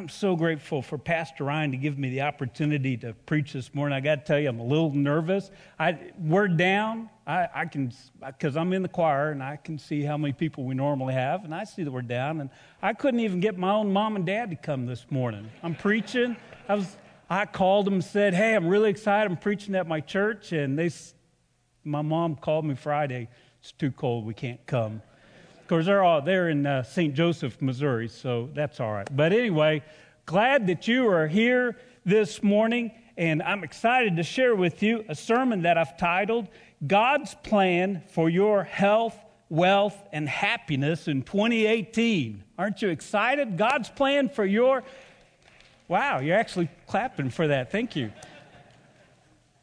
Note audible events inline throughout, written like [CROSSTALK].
I'm so grateful for Pastor Ryan to give me the opportunity to preach this morning. I got to tell you, I'm a little nervous. I, we're down. I, I can, because I'm in the choir and I can see how many people we normally have, and I see that we're down. And I couldn't even get my own mom and dad to come this morning. I'm preaching. I was, I called them and said, "Hey, I'm really excited. I'm preaching at my church." And they, my mom called me Friday. It's too cold. We can't come course, they're all they're in uh, St. Joseph, Missouri, so that's all right. But anyway, glad that you are here this morning, and I'm excited to share with you a sermon that I've titled "God's Plan for Your Health, Wealth, and Happiness in 2018." Aren't you excited? God's plan for your Wow, you're actually clapping for that. Thank you.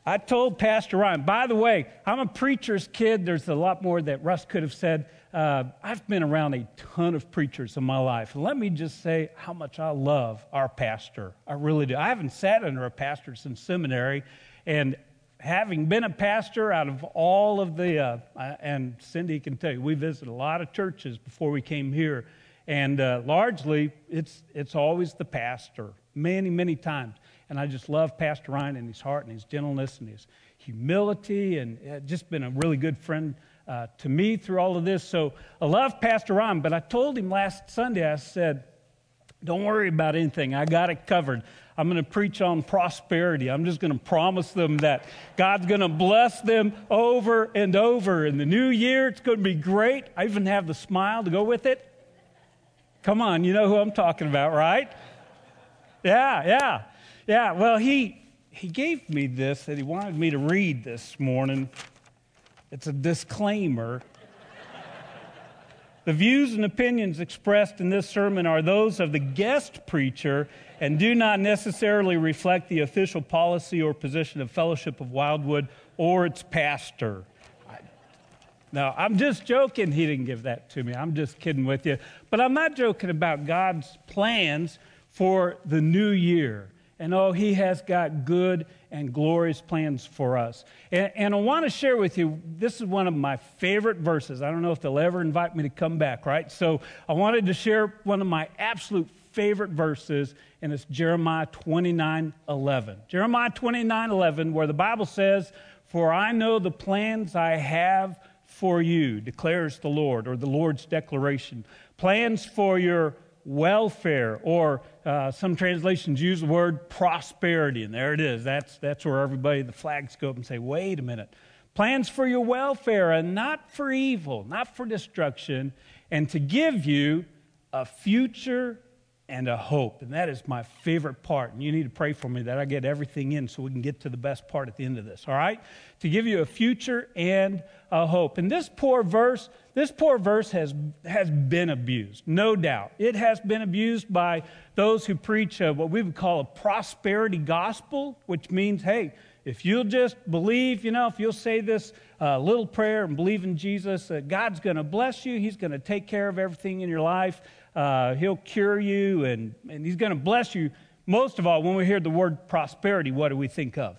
I told Pastor Ryan, by the way, I'm a preacher's kid. There's a lot more that Russ could have said. Uh, I've been around a ton of preachers in my life. And let me just say how much I love our pastor. I really do. I haven't sat under a pastor since seminary. And having been a pastor out of all of the, uh, and Cindy can tell you, we visited a lot of churches before we came here. And uh, largely, it's, it's always the pastor, many, many times. And I just love Pastor Ryan and his heart and his gentleness and his humility, and uh, just been a really good friend uh, to me through all of this. So I love Pastor Ryan, but I told him last Sunday, I said, don't worry about anything. I got it covered. I'm going to preach on prosperity. I'm just going to promise them that God's going to bless them over and over. In the new year, it's going to be great. I even have the smile to go with it. Come on, you know who I'm talking about, right? Yeah, yeah. Yeah, well, he, he gave me this that he wanted me to read this morning. It's a disclaimer. the views and opinions expressed in this sermon are those of the guest preacher and do not necessarily reflect the official policy or position of Fellowship of Wildwood or its pastor. No, I'm just joking. He didn't give that to me. I'm just kidding with you. But I'm not joking about God's plans for the new year. And oh, He has got good and glorious plans for us. And, and, I want to share with you, this is one of my favorite verses. I don't know if they'll ever invite me to come back, right? So I wanted to share one of my absolute favorite verses, and it's Jeremiah 29 11. Jeremiah 29 11, where the Bible says, For I know the plans I have for you, declares the Lord, or the Lord's declaration. Plans for your welfare, or uh, some translations use the word prosperity, and there it is. That's, that's where everybody, the flags go up and say, wait a minute. Plans for your welfare and not for evil, not for destruction, and to give you a future and a hope. And that is my favorite part. And you need to pray for me that I get everything in so we can get to the best part at the end of this, all right? To give you a future and a hope. And this poor verse, this poor verse has, has been abused, no doubt. It has been abused by those who preach a, what we would call a prosperity gospel, which means, hey, if you'll just believe, you know, if you'll say this uh, little prayer and believe in Jesus, uh, God's going to bless you. He's going to take care of everything in your life. Uh, he'll cure you and, and He's going to bless you. Most of all, when we hear the word prosperity, what do we think of?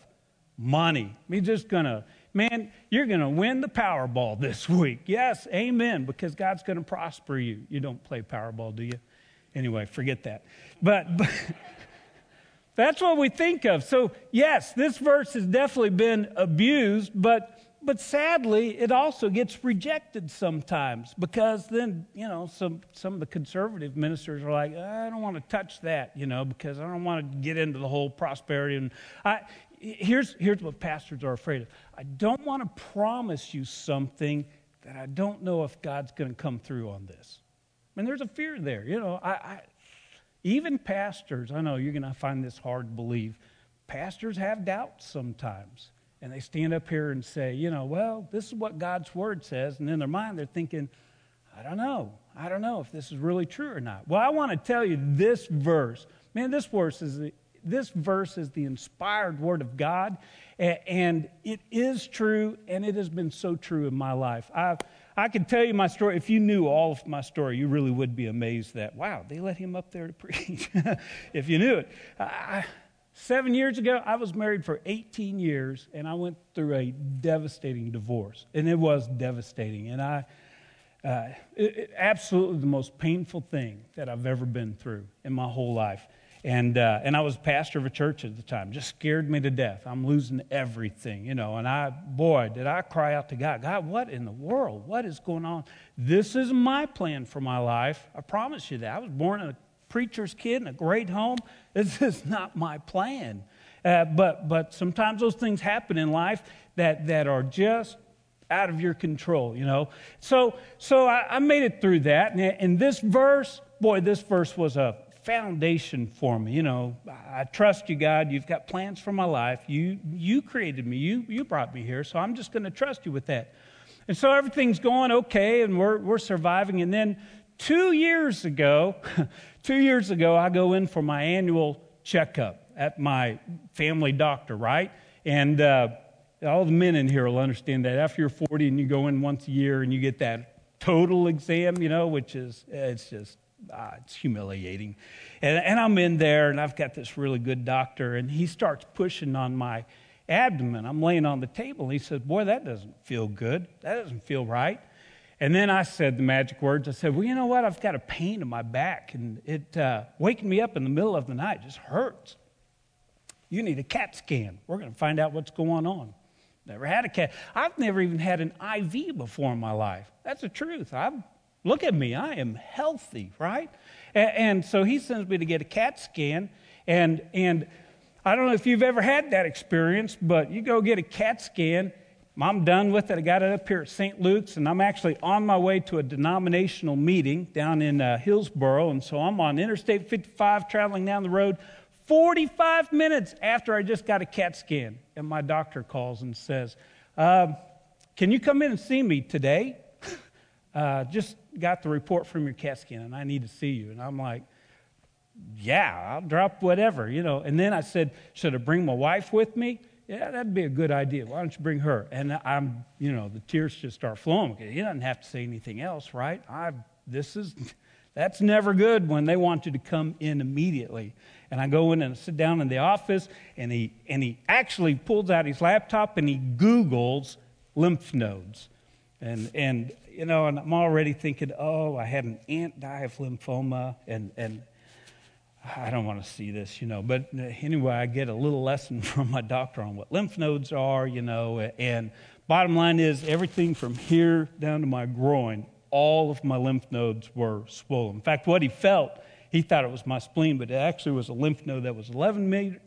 Money. He's just going to, man, you're going to win the Powerball [LAUGHS] this week. Yes, amen, because God's going to prosper you. You don't play Powerball, do you? Anyway, forget that. But, [LAUGHS] but that's what we think of. So, yes, this verse has definitely been abused, but but sadly, it also gets rejected sometimes because then, you know, some, some of the conservative ministers are like, I don't want to touch that, you know, because I don't want to get into the whole prosperity. And I, here's, here's what pastors are afraid of I don't want to promise you something that I don't know if God's going to come through on this. I mean, there's a fear there. You know, I, I even pastors, I know you're going to find this hard to believe, pastors have doubts sometimes and they stand up here and say, you know, well, this is what God's word says. And in their mind, they're thinking, I don't know. I don't know if this is really true or not. Well, I want to tell you this verse. Man, this verse is the, this verse is the inspired word of God, and it is true, and it has been so true in my life. I I can tell you my story. If you knew all of my story, you really would be amazed that wow, they let him up there to preach. [LAUGHS] if you knew it. I, Seven years ago, I was married for 18 years, and I went through a devastating divorce. And it was devastating. And I, uh, it, it, absolutely the most painful thing that I've ever been through in my whole life. And, uh, and I was pastor of a church at the time. Just scared me to death. I'm losing everything, you know. And I, boy, did I cry out to God, God, what in the world? What is going on? This is my plan for my life. I promise you that. I was born in a preacher's kid in a great home. [LAUGHS] This is not my plan. Uh, but, but sometimes those things happen in life that, that are just out of your control, you know. So, so I, I made it through that. And, and this verse, boy, this verse was a foundation for me. You know, I trust you, God. You've got plans for my life. You, you created me. You, you brought me here. So I'm just going to trust you with that. And so everything's going okay, and we're, we're surviving. And then two years ago, [LAUGHS] two years ago, I go in for my annual checkup at my family doctor, right? And uh, all the men in here will understand that after you're 40 and you go in once a year and you get that total exam, you know, which is, it's just ah, it's humiliating. And, and I'm in there, and I've got this really good doctor, and he starts pushing on my abdomen. I'm laying on the table, and he says, Boy, that doesn't feel good. That doesn't feel right. And then I said the magic words. I said, Well, you know what? I've got a pain in my back, and it uh, waking me up in the middle of the night just hurts. You need a CAT scan. We're going to find out what's going on. Never had a cat. I've never even had an IV before in my life. That's the truth. I've Look at me, I am healthy, right? And, and, so he sends me to get a CAT scan. And, and I don't know if you've ever had that experience, but you go get a CAT scan. I'm done with it. I got it up here at St. Luke's, and I'm actually on my way to a denominational meeting down in uh, Hillsboro. And so I'm on Interstate 55 traveling down the road 45 minutes after I just got a CAT scan. And my doctor calls and says, uh, Can you come in and see me today? [LAUGHS] uh, just got the report from your CAT scan and I need to see you. And I'm like, yeah, I'll drop whatever, you know. And then I said, should I bring my wife with me? Yeah, that'd be a good idea. Why don't you bring her? And I'm, you know, the tears just start flowing. He doesn't have to say anything else, right? I, this is, that's never good when they want you to come in immediately. And I go in and sit down in the office, and he, and he actually pulls out his laptop and he Googles lymph nodes. And, and you know, and I'm already thinking, oh, I had an aunt die of lymphoma, and, and I don't want to see this, you know. But uh, anyway, I get a little lesson [LAUGHS] from my doctor on what lymph nodes are, you know. And bottom line is, everything from here down to my groin, all of my lymph nodes were swollen. In fact, what he felt, he thought it was my spleen, but it actually was a lymph node that was 11 meter,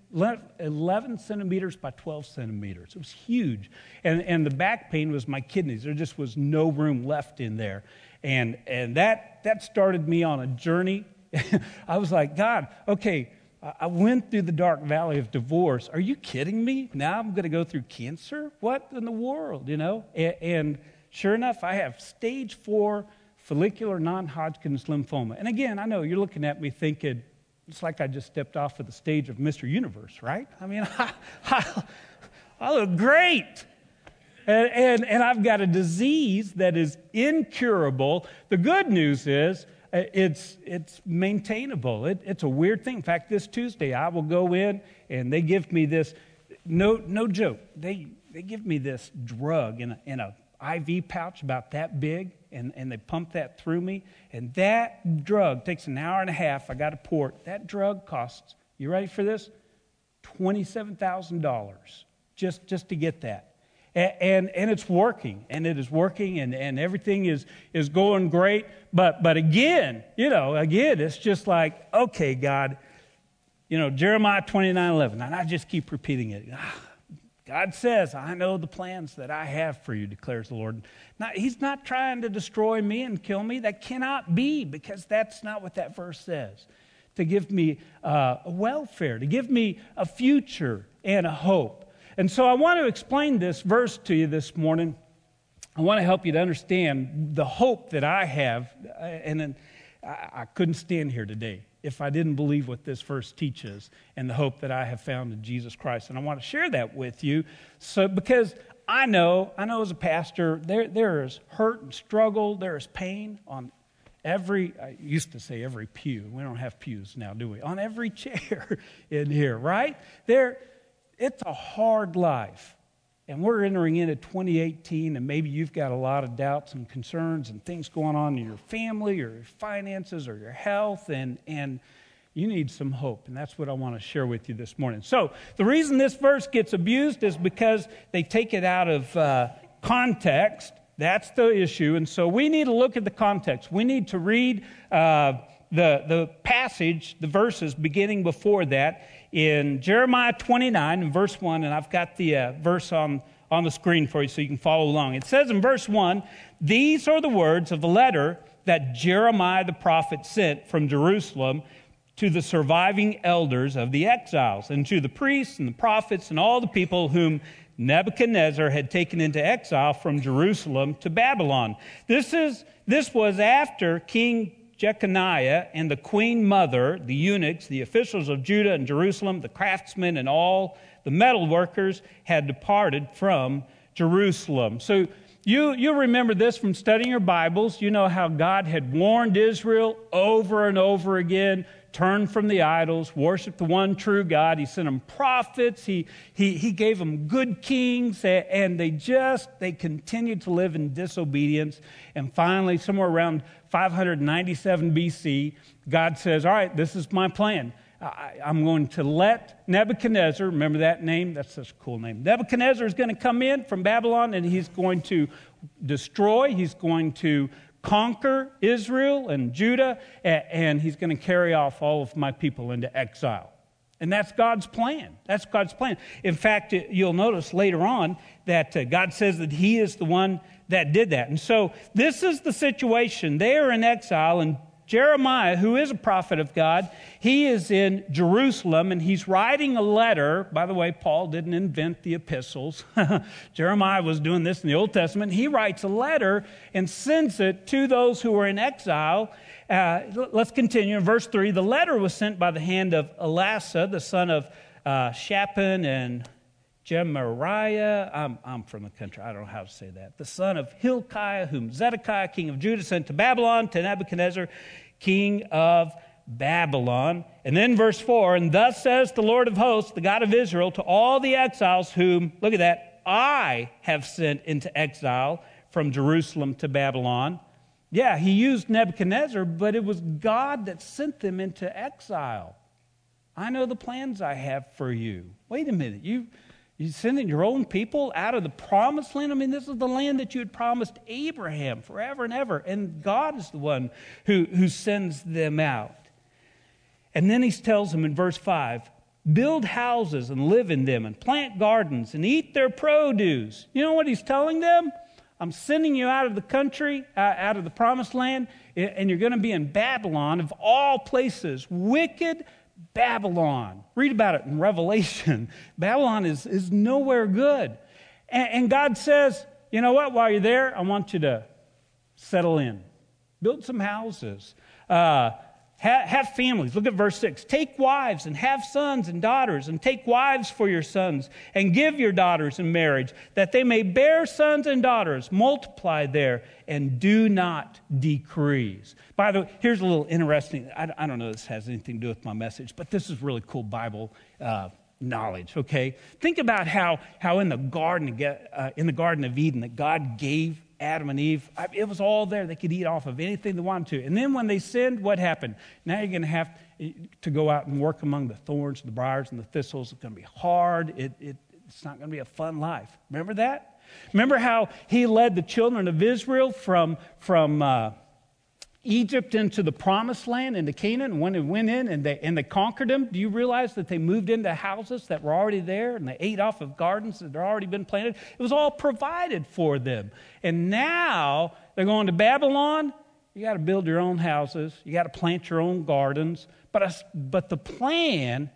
11 centimeters by 12 centimeters. It was huge. And, and the back pain was my kidneys. There just was no room left in there. And, and that, that started me on a journey. [LAUGHS] I was like, God, okay, I went through the dark valley of divorce. Are you kidding me? Now I'm going to go through cancer? What in the world, you know? And, and sure enough, I have stage four follicular non Hodgkin's lymphoma. And again, I know you're looking at me thinking, it's like I just stepped off of the stage of Mr. Universe, right? I mean, [LAUGHS] I, I, I look great. And, and, and, I've got a disease that is incurable. The good news is it's, it's maintainable. It, it's a weird thing. In fact, this Tuesday, I will go in and they give me this, no, no joke, they, they give me this drug in a, in a IV pouch about that big, and, and they pump that through me. And that drug takes an hour and a half. I got a port. That drug costs, you ready for this? $27,000 just, just to get that. And, and, and, it's working, and it is working, and, and everything is, is going great. But, but again, you know, again, it's just like, okay, God, you know, Jeremiah 29 11, and I just keep repeating it. Ah, God says, I know the plans that I have for you, declares the Lord. Now, he's not trying to destroy me and kill me. That cannot be because that's not what that verse says. To give me uh, welfare, to give me a future and a hope. And so I want to explain this verse to you this morning. I want to help you to understand the hope that I have. Uh, and I couldn't stand here today if I didn't believe what this verse teaches and the hope that I have found in Jesus Christ. And I want to share that with you. So because I know, I know as a pastor, there, there is hurt and struggle, there is pain on every, I used to say every pew. We don't have pews now, do we? On every [LAUGHS] chair in here, right? There, it's a hard life. And we're entering into 2018, and maybe you've got a lot of doubts and concerns and things going on in your family or your finances or your health. And, and you need some hope. And that's what I want to share with you this morning. So, the reason this verse gets abused is because they take it out of uh, context. That's the issue. And so, we need to look at the context. We need to read uh, the, the passage, the verses beginning before that in Jeremiah 29 and verse 1. And I've got the uh, verse on, on the screen for you so you can follow along. It says in verse 1 These are the words of the letter that Jeremiah the prophet sent from Jerusalem to the surviving elders of the exiles, and to the priests and the prophets and all the people whom Nebuchadnezzar had taken into exile from Jerusalem to Babylon. This, is, this was after King Jeconiah and the queen mother, the eunuchs, the officials of Judah and Jerusalem, the craftsmen, and all the metal workers had departed from Jerusalem. So you, you remember this from studying your Bibles. You know how God had warned Israel over and over again turn from the idols, worship the one true God. He sent them prophets. He, he, he gave them good kings, and they just, they continued to live in disobedience. And finally, somewhere around 597 BC, God says, All right, this is my plan. I, am going to let Nebuchadnezzar, remember that name? That's such a cool name. Nebuchadnezzar is going to come in from Babylon and he's going to destroy, he's going to conquer Israel and Judah, and he's going to carry off all of my people into exile. And that's God's plan. That's God's plan. In fact, you'll notice later on that uh, God says that He is the one that did that. And so this is the situation. They are in exile, and Jeremiah, who is a prophet of God, he is in Jerusalem and he's writing a letter. By the way, Paul didn't invent the epistles. [LAUGHS] Jeremiah was doing this in the Old Testament. He writes a letter and sends it to those who are in exile. Uh, let's continue in verse 3. The letter was sent by the hand of Elasah, the son of uh, Shaphan and Gemariah, I'm, I'm from the country, I don't know how to say that. The son of Hilkiah, whom Zedekiah, king of Judah, sent to Babylon, to Nebuchadnezzar, king of Babylon. And then verse 4 And thus says the Lord of hosts, the God of Israel, to all the exiles whom, look at that, I have sent into exile from Jerusalem to Babylon. Yeah, he used Nebuchadnezzar, but it was God that sent them into exile. I know the plans I have for you. Wait a minute. You you're sending your own people out of the promised land. I mean, this is the land that you had promised Abraham forever and ever. And God is the one who, who sends them out. And then he tells them in verse 5 build houses and live in them, and plant gardens and eat their produce. You know what he's telling them? I'm sending you out of the country, uh, out of the promised land, and you're going to be in Babylon, of all places, wicked Babylon. Read about it in Revelation. [LAUGHS] Babylon is, is nowhere good. And, and God says, you know what, while you're there, I want you to settle in, build some houses. Uh, have, families. Look at verse 6. Take wives and have sons and daughters, and take wives for your sons, and give your daughters in marriage, that they may bear sons and daughters, multiply there, and do not decrease. By the way, here's a little interesting, I, I don't know if this has anything to do with my message, but this is really cool Bible uh, knowledge, okay? Think about how, how in, the garden, uh, in the Garden of Eden that God gave Adam and Eve, it was all there. They could eat off of anything they wanted to. And then when they sinned, what happened? Now you're going to have to go out and work among the thorns, the briars, and the thistles. It's going to be hard. It, it, it's not going to be a fun life. Remember that? Remember how he led the children of Israel from, from uh, Egypt into the promised land, into Canaan, when it went in and they, and they conquered them, do you realize that they moved into houses that were already there and they ate off of gardens that had already been planted? It was all provided for them. And now they're going to Babylon. You got to build your own houses, you got to plant your own gardens. But, but the plan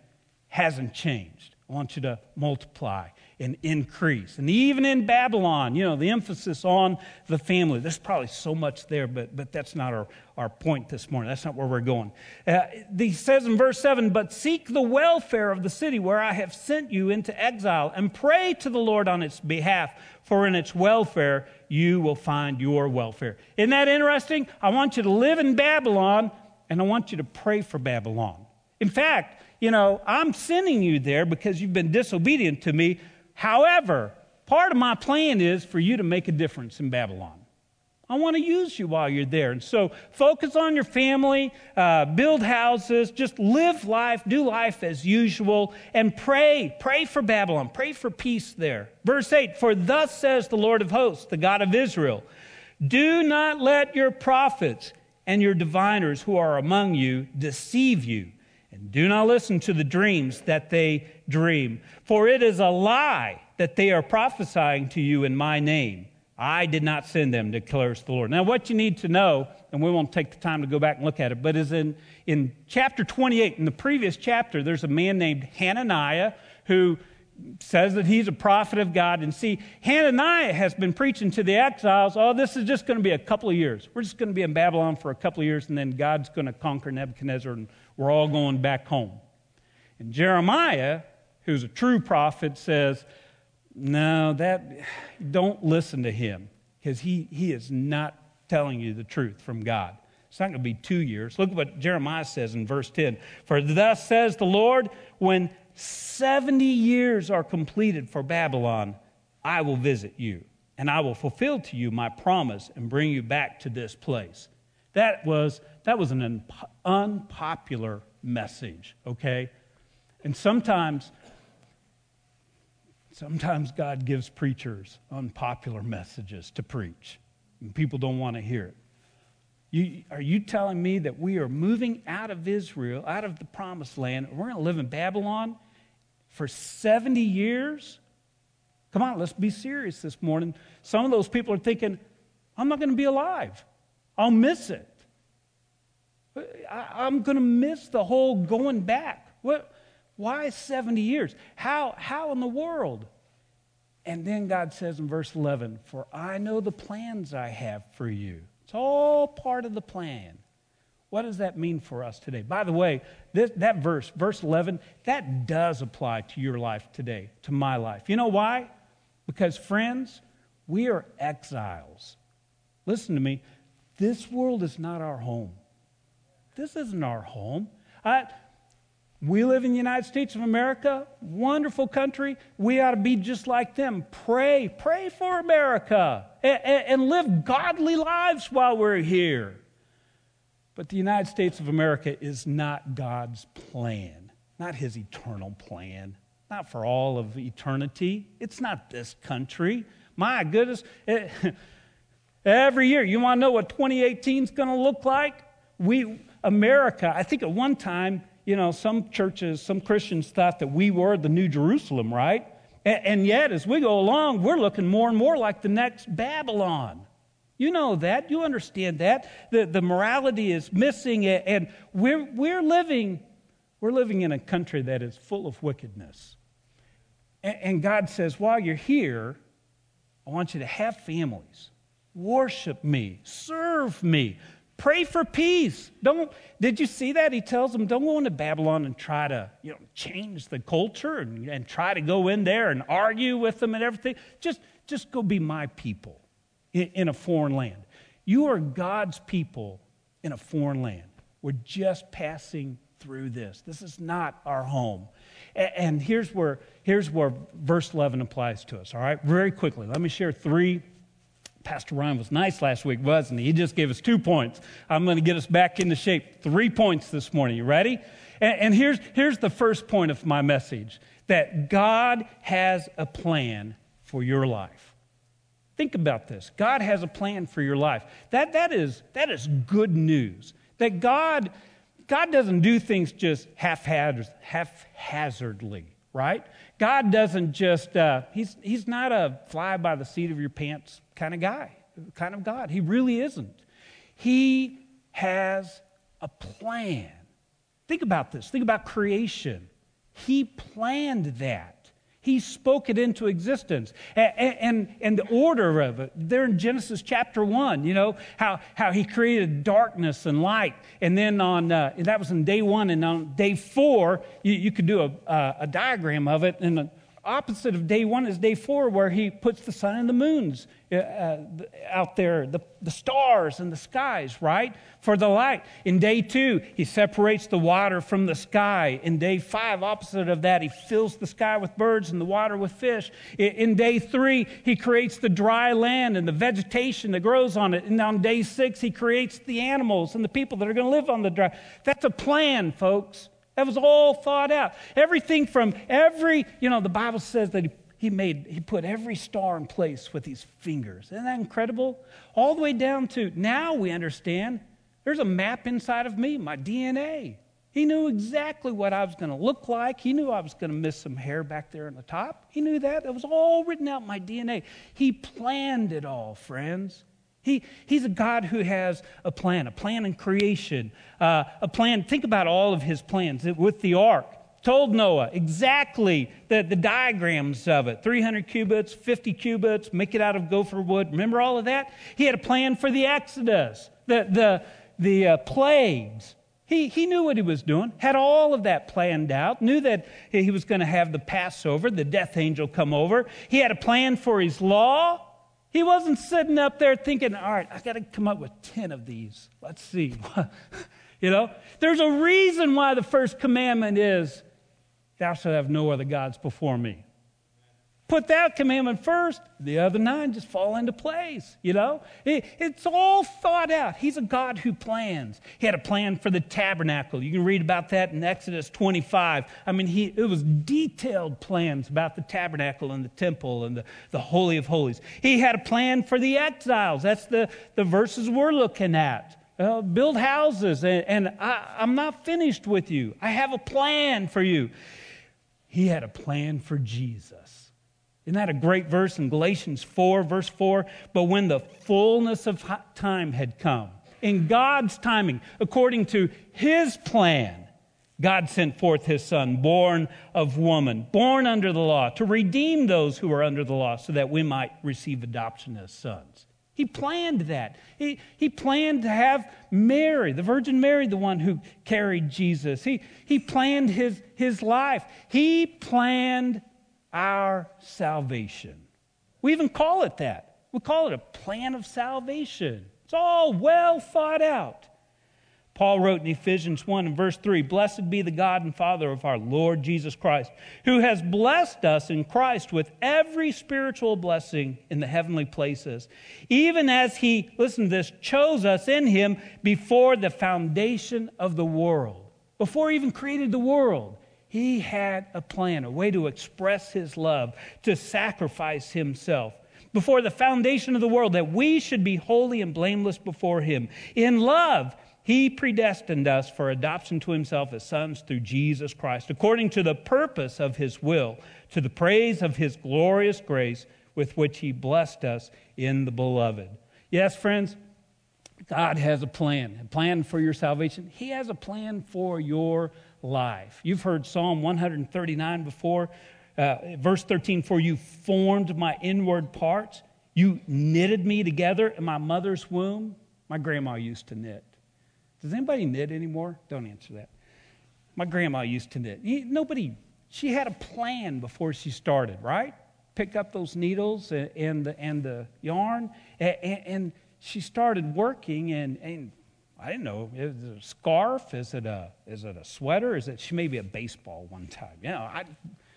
hasn't changed. I want you to multiply and increase. And even in Babylon, you know, the emphasis on the family. There's probably so much there, but, but that's not our, our point this morning. That's not where we're going. Uh, he says in verse 7 But seek the welfare of the city where I have sent you into exile, and pray to the Lord on its behalf, for in its welfare you will find your welfare. Isn't that interesting? I want you to live in Babylon, and I want you to pray for Babylon. In fact, you know, I'm sending you there because you've been disobedient to me. However, part of my plan is for you to make a difference in Babylon. I want to use you while you're there. And so focus on your family, uh, build houses, just live life, do life as usual, and pray. Pray for Babylon. Pray for peace there. Verse 8 For thus says the Lord of hosts, the God of Israel, do not let your prophets and your diviners who are among you deceive you. And do not listen to the dreams that they dream, for it is a lie that they are prophesying to you in my name. I did not send them, declares the Lord. Now, what you need to know, and we won't take the time to go back and look at it, but is in, in chapter 28, in the previous chapter, there's a man named Hananiah who says that he's a prophet of God. And see, Hananiah has been preaching to the exiles, oh, this is just going to be a couple of years. We're just going to be in Babylon for a couple of years, and then God's going to conquer Nebuchadnezzar, and we're all going back home. And Jeremiah, who's a true prophet, says, no, that don't listen to him because he, he is not telling you the truth from God. It's not going to be two years. Look at what Jeremiah says in verse 10. For thus says the Lord, when 70 years are completed for Babylon, I will visit you, and I will fulfill to you my promise and bring you back to this place. That was, that was an unpopular message, okay? And sometimes Sometimes God gives preachers unpopular messages to preach, and people don't want to hear it. You, are you telling me that we are moving out of Israel, out of the promised land, we're going to live in Babylon for 70 years? Come on, let's be serious this morning. Some of those people are thinking, I'm not going to be alive, I'll miss it. I, am going to miss the whole going back. What? Why 70 years? How, how in the world? And then God says in verse 11, For I know the plans I have for you. It's all part of the plan. What does that mean for us today? By the way, this, that verse, verse 11, that does apply to your life today, to my life. You know why? Because, friends, we are exiles. Listen to me. This world is not our home. This isn't our home. I, we live in the United States of America, wonderful country. We ought to be just like them. Pray, pray for America, and, and, live godly lives while we're here. But the United States of America is not God's plan, not His eternal plan, not for all of eternity. It's not this country. My goodness. It, eh, [LAUGHS] every year, you want to know what 2018 is going to look like? We, America, I think at one time, you know, some churches, some Christians thought that we were the New Jerusalem, right? And yet, as we go along, we're looking more and more like the next Babylon. You know that. You understand that. The, the morality is missing, and we're, we're, living, we're living in a country that is full of wickedness. And, and God says, while you're here, I want you to have families, worship me, serve me, Pray for peace. Don't, did you see that? He tells them, don't go into Babylon and try to you know, change the culture and, and try to go in there and argue with them and everything. Just, just go be my people in, a foreign land. You are God's people in a foreign land. We're just passing through this. This is not our home. And, and here's, where, here's where verse 11 applies to us, all right? Very quickly, let me share three Pastor Ryan was nice last week, wasn't he? He just gave us two points. I'm going to get us back into shape. Three points this morning. You ready? And, and here's, here's the first point of my message that God has a plan for your life. Think about this. God has a plan for your life. That, that, is, that is good news. That God, God doesn't do things just haphazardly, right? God doesn't just, uh, he's, he's not a fly by the seat of your pants kind of guy, kind of God. He really isn't. He has a plan. Think about this. Think about creation. He planned that. He spoke it into existence. And, and, and, the order of it, there in Genesis chapter 1, you know, how, how he created darkness and light. And then on, uh, that was in day one. And on day four, you, you could do a, a diagram of it. And opposite of day one is day four, where he puts the sun and the moons uh, uh, out there, the, the stars and the skies, right? For the light. In day two, he separates the water from the sky. In day five, opposite of that, he fills the sky with birds and the water with fish. In, in day three, he creates the dry land and the vegetation that grows on it. And on day six, he creates the animals and the people that are going to live on the dry. That's a plan, folks. That was all thought out. Everything from every, you know, the Bible says that he, made, he put every star in place with his fingers. Isn't that incredible? All the way down to now we understand there's a map inside of me, my DNA. He knew exactly what I was going to look like. He knew I was going to miss some hair back there on the top. He knew that. It was all written out in my DNA. He planned it all, friends. He, he's a God who has a plan, a plan in creation, uh, a plan. Think about all of his plans with the ark. Told Noah exactly the, the diagrams of it 300 cubits, 50 cubits, make it out of gopher wood. Remember all of that? He had a plan for the Exodus, the, the, the uh, plagues. He, he knew what he was doing, had all of that planned out, knew that he was going to have the Passover, the death angel come over. He had a plan for his law. He wasn't sitting up there thinking, all right, I got to come up with 10 of these. Let's see. [LAUGHS] you know, there's a reason why the first commandment is, Thou shalt have no other gods before me. Put that commandment first, the other nine just fall into place, you know? It, it's all thought out. He's a God who plans. He had a plan for the tabernacle. You can read about that in Exodus 25. I mean, he, it was detailed plans about the tabernacle and the temple and the, the Holy of Holies. He had a plan for the exiles. That's the, the verses we're looking at. Uh, build houses, and, and I, I'm not finished with you. I have a plan for you. He had a plan for Jesus. Isn't that a great verse in Galatians 4, verse 4? But when the fullness of time had come, in God's timing, according to his plan, God sent forth his son, born of woman, born under the law, to redeem those who are under the law so that we might receive adoption as sons. He planned that. He, he planned to have Mary, the Virgin Mary, the one who carried Jesus. He, he planned his, his life. He planned our salvation. We even call it that. We call it a plan of salvation. It's all well thought out. Paul wrote in Ephesians 1 and verse 3 Blessed be the God and Father of our Lord Jesus Christ, who has blessed us in Christ with every spiritual blessing in the heavenly places, even as he, listen to this, chose us in him before the foundation of the world. Before he even created the world, he had a plan, a way to express his love, to sacrifice himself before the foundation of the world, that we should be holy and blameless before him. In love, he predestined us for adoption to himself as sons through Jesus Christ, according to the purpose of his will, to the praise of his glorious grace with which he blessed us in the beloved. Yes, friends, God has a plan, a plan for your salvation. He has a plan for your life. You've heard Psalm 139 before. Uh, verse 13, for you formed my inward parts. You knitted me together in my mother's womb. My grandma used to knit. Does anybody knit anymore? Don't answer that. My grandma used to knit. Nobody, she had a plan before she started, right? Pick up those needles and, the, and the yarn, and, and she started working, and, and I didn't know. Is it a scarf? Is it a, is it a sweater? Is it, she may be a baseball one time. You know, I,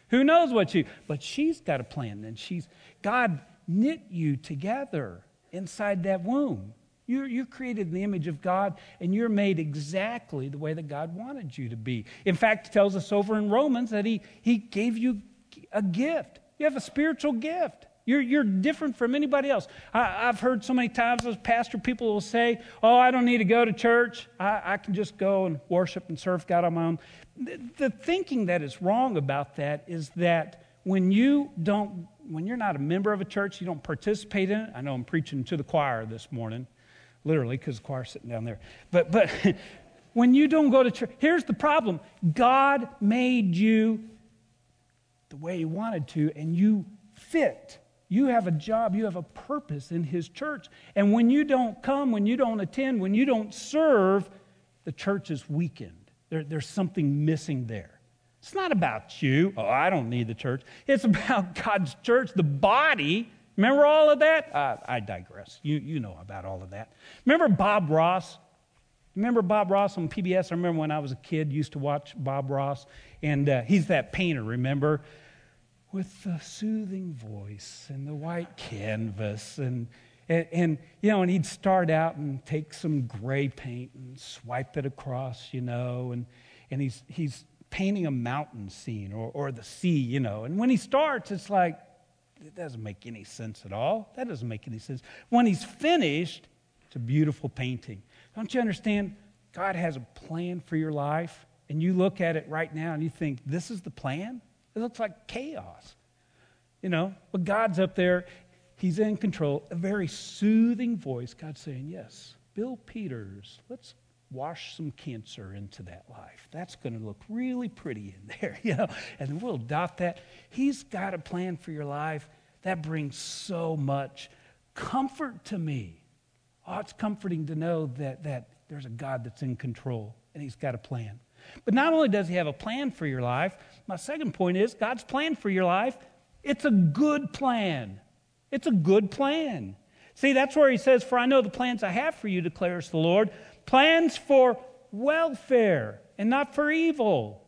who knows what she, but she's got a plan. And she's, God knit you together inside that womb. You're, you're created in the image of God, and you're made exactly the way that God wanted you to be. In fact, he tells us over in Romans that He, he gave you a gift. You have a spiritual gift. You're, you're different from anybody else. I, have heard so many times as pastor people will say, Oh, I don't need to go to church. I, I can just go and worship and serve God on my own. The, the thinking that is wrong about that is that when you don't, when you're not a member of a church, you don't participate in it. I know I'm preaching to the choir this morning, literally, because the choir's sitting down there. But, but [LAUGHS] when you don't go to church, here's the problem God made you the way He wanted to, and you fit you have a job, you have a purpose in His church. And when you don't come, when you don't attend, when you don't serve, the church is weakened. There, there's something missing there. It's not about you. Oh, I don't need the church. It's about [LAUGHS] God's church, the body. Remember all of that? Uh, I digress. You, you know about all of that. Remember Bob Ross? Remember Bob Ross on PBS? I remember when I was a kid, used to watch Bob Ross, and uh, he's that painter, remember? With the soothing voice and the white canvas and and, and, you know, and he'd start out and take some gray paint and swipe it across, you know, and, and he's, he's painting a mountain scene or, or the sea, you know. And when he starts, it's like, it doesn't make any sense at all. That doesn't make any sense. When he's finished, it's a beautiful painting. Don't you understand? God has a plan for your life, and you look at it right now and you think, this is the plan? It looks like chaos. You know, but God's up there He's in control. A very soothing voice. God saying, Yes, Bill Peters, let's wash some cancer into that life. That's going to look really pretty in there, [LAUGHS] you know, and we'll adopt that. He's got a plan for your life. That brings so much comfort to me. Oh, it's comforting to know that, that there's a God that's in control and he's got a plan. But not only does he have a plan for your life, my second point is God's plan for your life, it's a good plan. It's a good plan. See, that's where he says, For I know the plans I have for you, declares the Lord plans for welfare and not for evil.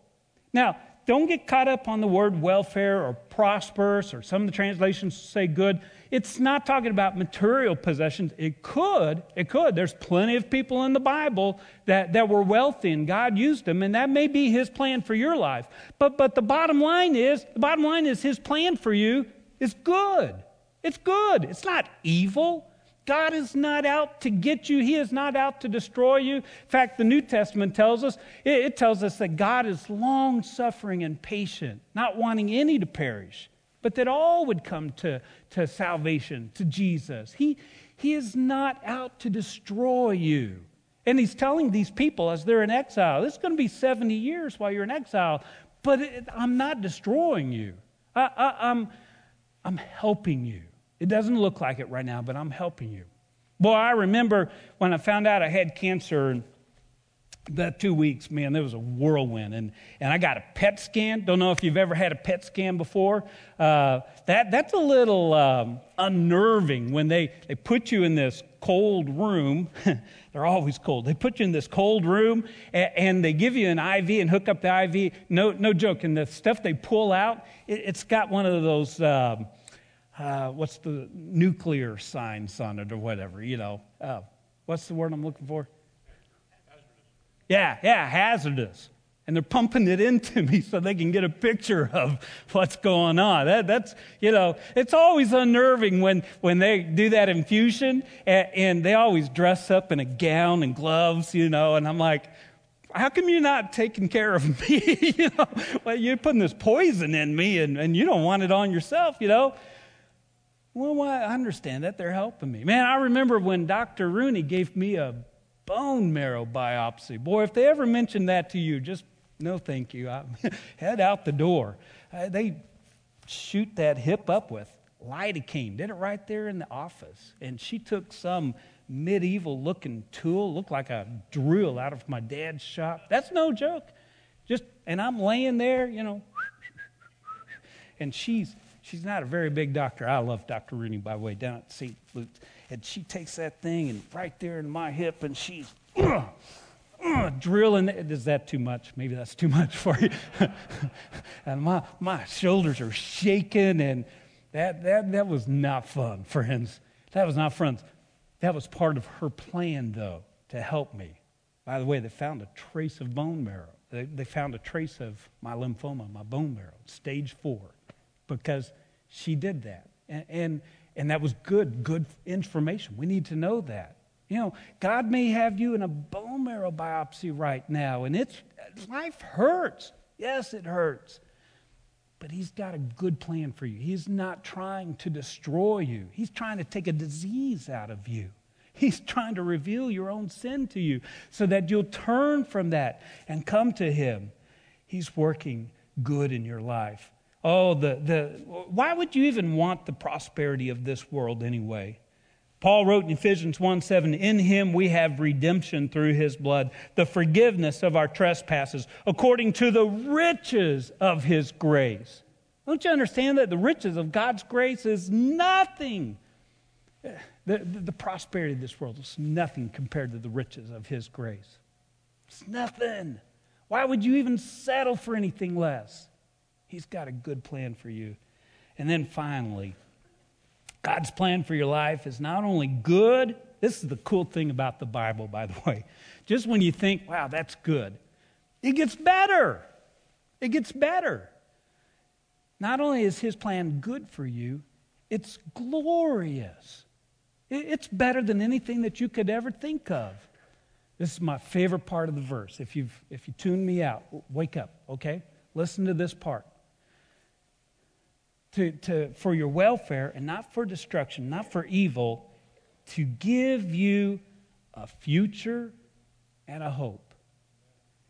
Now, don't get caught up on the word welfare or prosperous, or some of the translations say good. It's not talking about material possessions. It could, it could. There's plenty of people in the Bible that, that were wealthy and God used them, and that may be his plan for your life. But, but the bottom line is, the bottom line is his plan for you is good. It's good. It's not evil. God is not out to get you. He is not out to destroy you. In fact, the New Testament tells us, it, tells us that God is long suffering and patient, not wanting any to perish, but that all would come to, to salvation, to Jesus. He, he is not out to destroy you. And he's telling these people as they're in exile, this is going to be 70 years while you're in exile, but it, I'm not destroying you. I, I, I'm, I'm helping you. It doesn't look like it right now, but I'm helping you. Boy, I remember when I found out I had cancer and that two weeks, man, there was a whirlwind. And, and I got a PET scan. Don't know if you've ever had a PET scan before. Uh, that, that's a little um, unnerving when they, they put you in this cold room. [LAUGHS] They're always cold. They put you in this cold room and, and, they give you an IV and hook up the IV. No, no joke. And the stuff they pull out, it, has got one of those. Um, uh, what's the nuclear signs on it or whatever, you know. Uh, what's the word I'm looking for? Yeah, yeah, hazardous. And they're pumping it into me so they can get a picture of what's going on. That, that's, you know, it's always unnerving when, when they do that infusion and, and they always dress up in a gown and gloves, you know, and I'm like, how come you're not taking care of [LAUGHS] me? you know, well, you're putting this poison in me and, and you don't want it on yourself, you know. Well, I understand that. They're helping me. Man, I remember when Dr. Rooney gave me a bone marrow biopsy. Boy, if they ever mention that to you, just no thank you. I, [LAUGHS] head out the door. Uh, they shoot that hip up with lidocaine. Did it right there in the office. And she took some medieval looking tool, looked like a drill out of my dad's shop. That's no joke. Just and I'm laying there, you know, [LAUGHS] and she's she's not a very big doctor. I love Dr. Rooney, by the way, down at St. Luke's. And she takes that thing and right there in my hip, and she's uh, uh, drilling. Is that too much? Maybe that's too much for you. [LAUGHS] and my, my shoulders are shaking, and that, that, that was not fun, friends. That was not fun. That was part of her plan, though, to help me. By the way, they found a trace of bone marrow. They, they found a trace of my lymphoma, my bone marrow, stage four because she did that. And, and, and that was good, good information. We need to know that. You know, God may have you in a bone marrow biopsy right now, and it's life hurts. Yes, it hurts. But He's got a good plan for you. He's not trying to destroy you, He's trying to take a disease out of you. He's trying to reveal your own sin to you so that you'll turn from that and come to Him. He's working good in your life. Oh, the, the, why would you even want the prosperity of this world anyway? Paul wrote in Ephesians 1 7, In him we have redemption through his blood, the forgiveness of our trespasses, according to the riches of his grace. Don't you understand that the riches of God's grace is nothing? The, the, the prosperity of this world is nothing compared to the riches of his grace. It's nothing. Why would you even settle for anything less? He's got a good plan for you. And then finally, God's plan for your life is not only good, this is the cool thing about the Bible, by the way. Just when you think, wow, that's good, it gets better. It gets better. Not only is his plan good for you, it's glorious. It's better than anything that you could ever think of. This is my favorite part of the verse. If, you've, if you tune me out, wake up, okay? Listen to this part to, to, for your welfare and not for destruction, not for evil, to give you a future and a hope.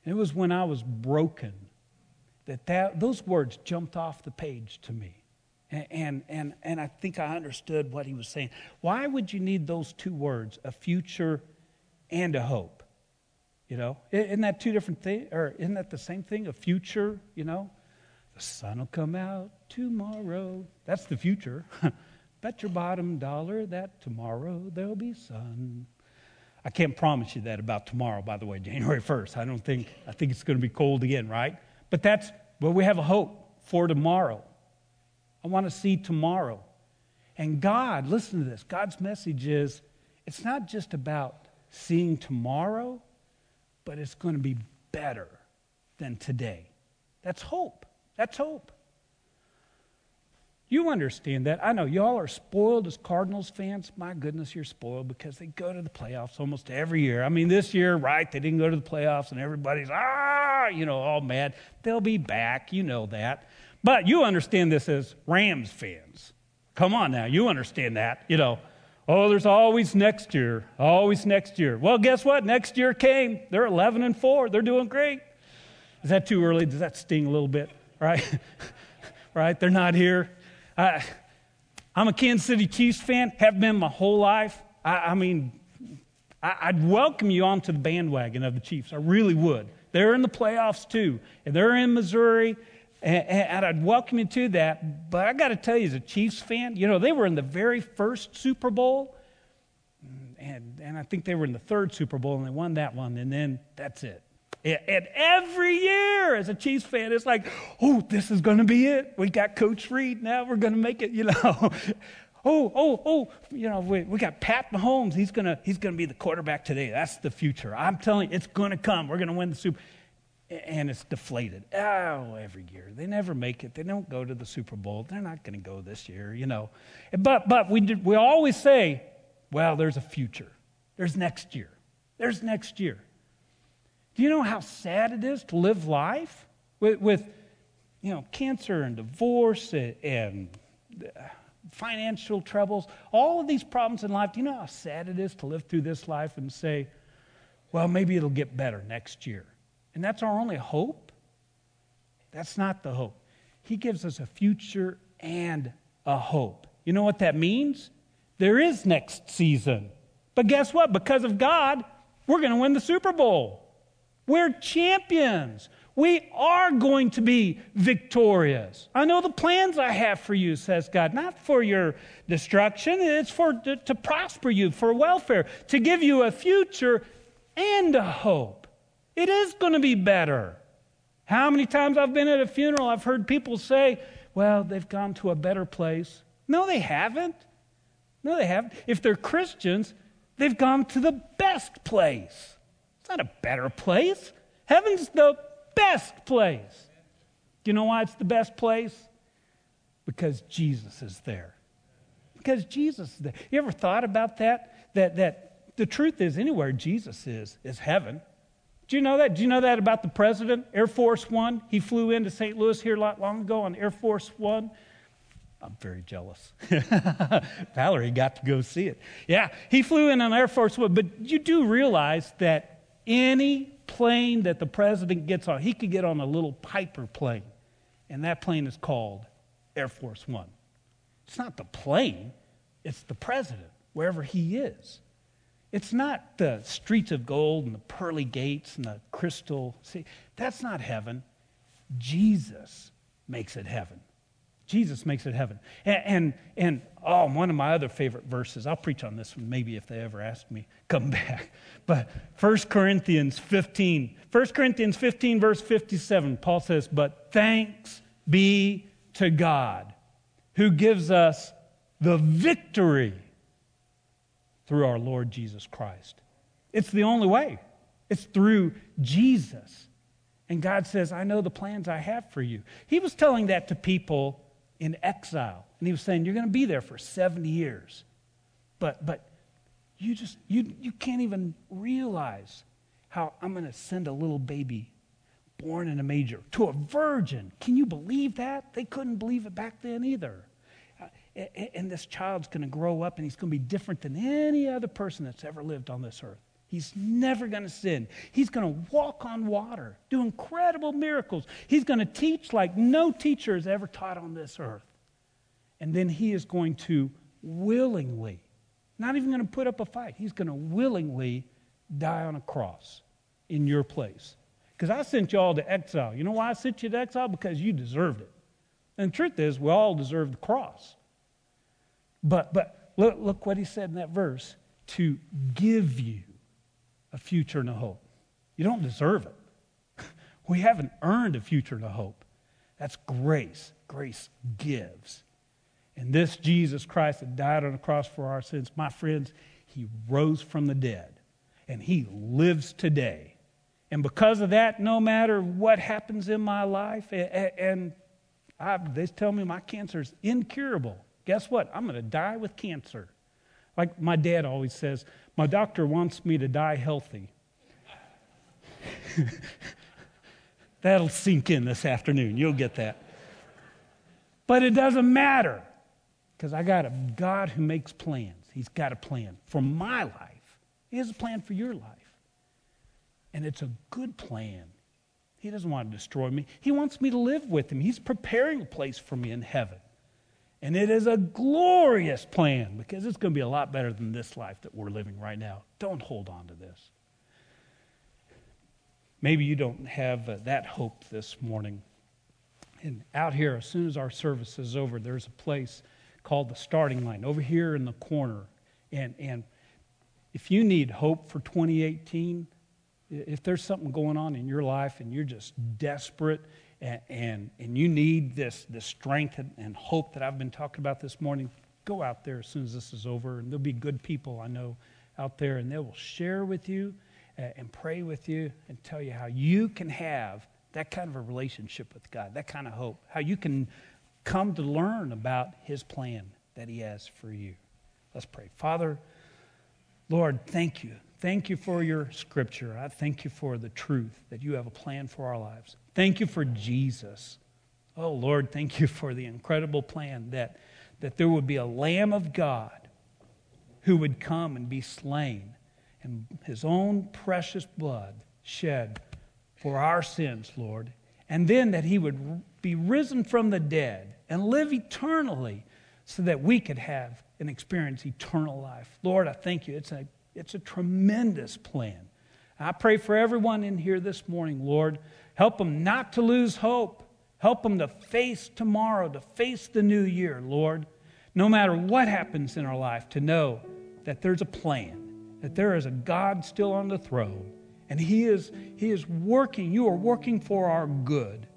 it was when I was broken that, that those words jumped off the page to me. And, and, and, and I think I understood what he was saying. Why would you need those two words, a future and a hope? You know, isn't that two different things? Or isn't that the same thing? A future, you know? The sun will come out tomorrow. That's the future. [LAUGHS] Bet your bottom dollar that tomorrow there'll be sun. I can't promise you that about tomorrow, by the way, [LAUGHS] January 1st. I don't think, I think it's going to be cold again, right? But that's, well, we have a hope for tomorrow. I want to see tomorrow. And God, listen to this God's message is it's not just about seeing tomorrow, but it's going to be better than today. That's hope. That's hope. You understand that. I know y'all are spoiled as Cardinals fans. My goodness, you're spoiled because they go to the playoffs almost every year. I mean, this year, right, they didn't go to the playoffs and everybody's, ah, you know, all mad. They'll be back. You know that. But you understand this as Rams fans. Come on now. You understand that. You know, oh, there's always next year, always next year. Well, guess what? Next year came. They're 11 and 4. They're doing great. Is that too early? Does that sting a little bit? Right? [LAUGHS] right? They're not here. I, I'm a Kansas City Chiefs fan, have been my whole life. I, I mean, I, would welcome you onto the bandwagon of the Chiefs. I really would. They're in the playoffs too, and they're in Missouri, and, and I'd welcome you to that. But I got to tell you, as a Chiefs fan, you know, they were in the very first Super Bowl, and, and I think they were in the third Super Bowl, and they won that one, and then that's it. And every year, as a Chiefs fan, it's like, oh, this is going to be it. We got Coach Reid. Now we're going to make it, you know. [LAUGHS] oh, oh, oh, you know, we, we got Pat Mahomes. He's going to he's gonna be the quarterback today. That's the future. I'm telling you, it's going to come. We're going to win the Super and it's deflated. Oh, every year. They never make it. They don't go to the Super Bowl. They're not going to go this year, you know. But, but we, did, we always say, well, there's a future. There's next year. There's next year. Do you know how sad it is to live life with, with you know, cancer and divorce and, and uh, financial troubles, all of these problems in life? Do you know how sad it is to live through this life and say, well, maybe it'll get better next year? And that's our only hope? That's not the hope. He gives us a future and a hope. You know what that means? There is next season. But guess what? Because of God, we're going to win the Super Bowl. We're champions. We are going to be victorious. I know the plans I have for you, says God, not for your destruction, it's for to, to prosper you, for welfare, to give you a future and a hope. It is going to be better. How many times I've been at a funeral, I've heard people say, well, they've gone to a better place. No, they haven't. No, they haven't. If they're Christians, they've gone to the best place not a better place. Heaven's the best place. Do you know why it's the best place? Because Jesus is there. Because Jesus is there. You ever thought about that? That, that the truth is, anywhere Jesus is, is heaven. Do you know that? Do you know that about the president? Air Force One. He flew into St. Louis here not long ago on Air Force One. I'm very jealous. [LAUGHS] Valerie got to go see it. Yeah, he flew in on Air Force One, but you do realize that any plane that the president gets on, he could get on a little Piper plane, and that plane is called Air Force One. It's not the plane, it's the president. wherever He is. It's not the streets of gold and the pearly gates and the crystal. See, that's not heaven. Jesus makes it heaven. Jesus makes it heaven. And, and, and, oh, one of my other favorite verses, I'll preach on this one maybe if they ever ask me, [LAUGHS] come back. But 1 Corinthians 15, 1 Corinthians 15, verse 57, Paul says, But thanks be to God who gives us the victory through our Lord Jesus Christ. It's the only way, it's through Jesus. And God says, I know the plans I have for you. He was telling that to people in exile. And he was saying, You're going to be there for 70 years. But, but you just, you, you can't even realize how I'm going to send a little baby born in a manger to a virgin. Can you believe that? They couldn't believe it back then either. Uh, and this child's going to grow up and he's going to be different than any other person that's ever lived on this earth. He's never going to sin. He's going to walk on water, do incredible miracles. He's going to teach like no teacher has ever taught on this earth. And then he is going to willingly, not even going to put up a fight, he's going to willingly die on a cross in your place. Because I sent you all to exile. You know why I sent you to exile? Because you deserved it. And the truth is, we all deserve the cross. But, but look, look what he said in that verse to give you a future and a hope. You don't deserve it. [LAUGHS] We haven't earned a future and a hope. That's grace. Grace gives. And this Jesus Christ that died on the cross for our sins, my friends, he rose from the dead and he lives today. And because of that, no matter what happens in my life, and I, they tell me my cancer is incurable. Guess what? I'm going to die with cancer. Like my dad always says, my doctor wants me to die healthy. [LAUGHS] That'll sink in this afternoon. You'll get that. But it doesn't matter because I got a God who makes plans. He's got a plan for my life, He has a plan for your life. And it's a good plan. He doesn't want to destroy me, He wants me to live with Him. He's preparing a place for me in heaven. And it is a glorious plan because it's going to be a lot better than this life that we're living right now. Don't hold on to this. Maybe you don't have uh, that hope this morning. And out here, as soon as our service is over, there's a place called the starting line over here in the corner. And, and if you need hope for 2018, if there's something going on in your life and you're just desperate and, and, and you need this, this strength and, and hope that I've been talking about this morning, go out there as soon as this is over. And there'll be good people I know out there, and they will share with you and pray with you and tell you how you can have that kind of a relationship with God, that kind of hope, how you can come to learn about His plan that He has for you. Let's pray. Father, Lord, thank you. Thank you for your scripture. I thank you for the truth that you have a plan for our lives. Thank you for Jesus. Oh, Lord, thank you for the incredible plan that, that there would be a Lamb of God who would come and be slain and his own precious blood shed for our sins, Lord. And then that he would be risen from the dead and live eternally so that we could have and experience eternal life. Lord, I thank you. It's a, it's a tremendous plan. I pray for everyone in here this morning, Lord. Help them not to lose hope. Help them to face tomorrow, to face the new year, Lord. No matter what happens in our life, to know that there's a plan, that there is a God still on the throne, and He is, he is working. You are working for our good,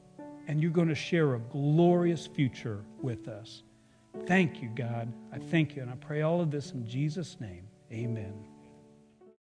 and you're going to share a glorious future with us. Thank you, God. I thank you, and I pray all of this in Jesus' name. Amen.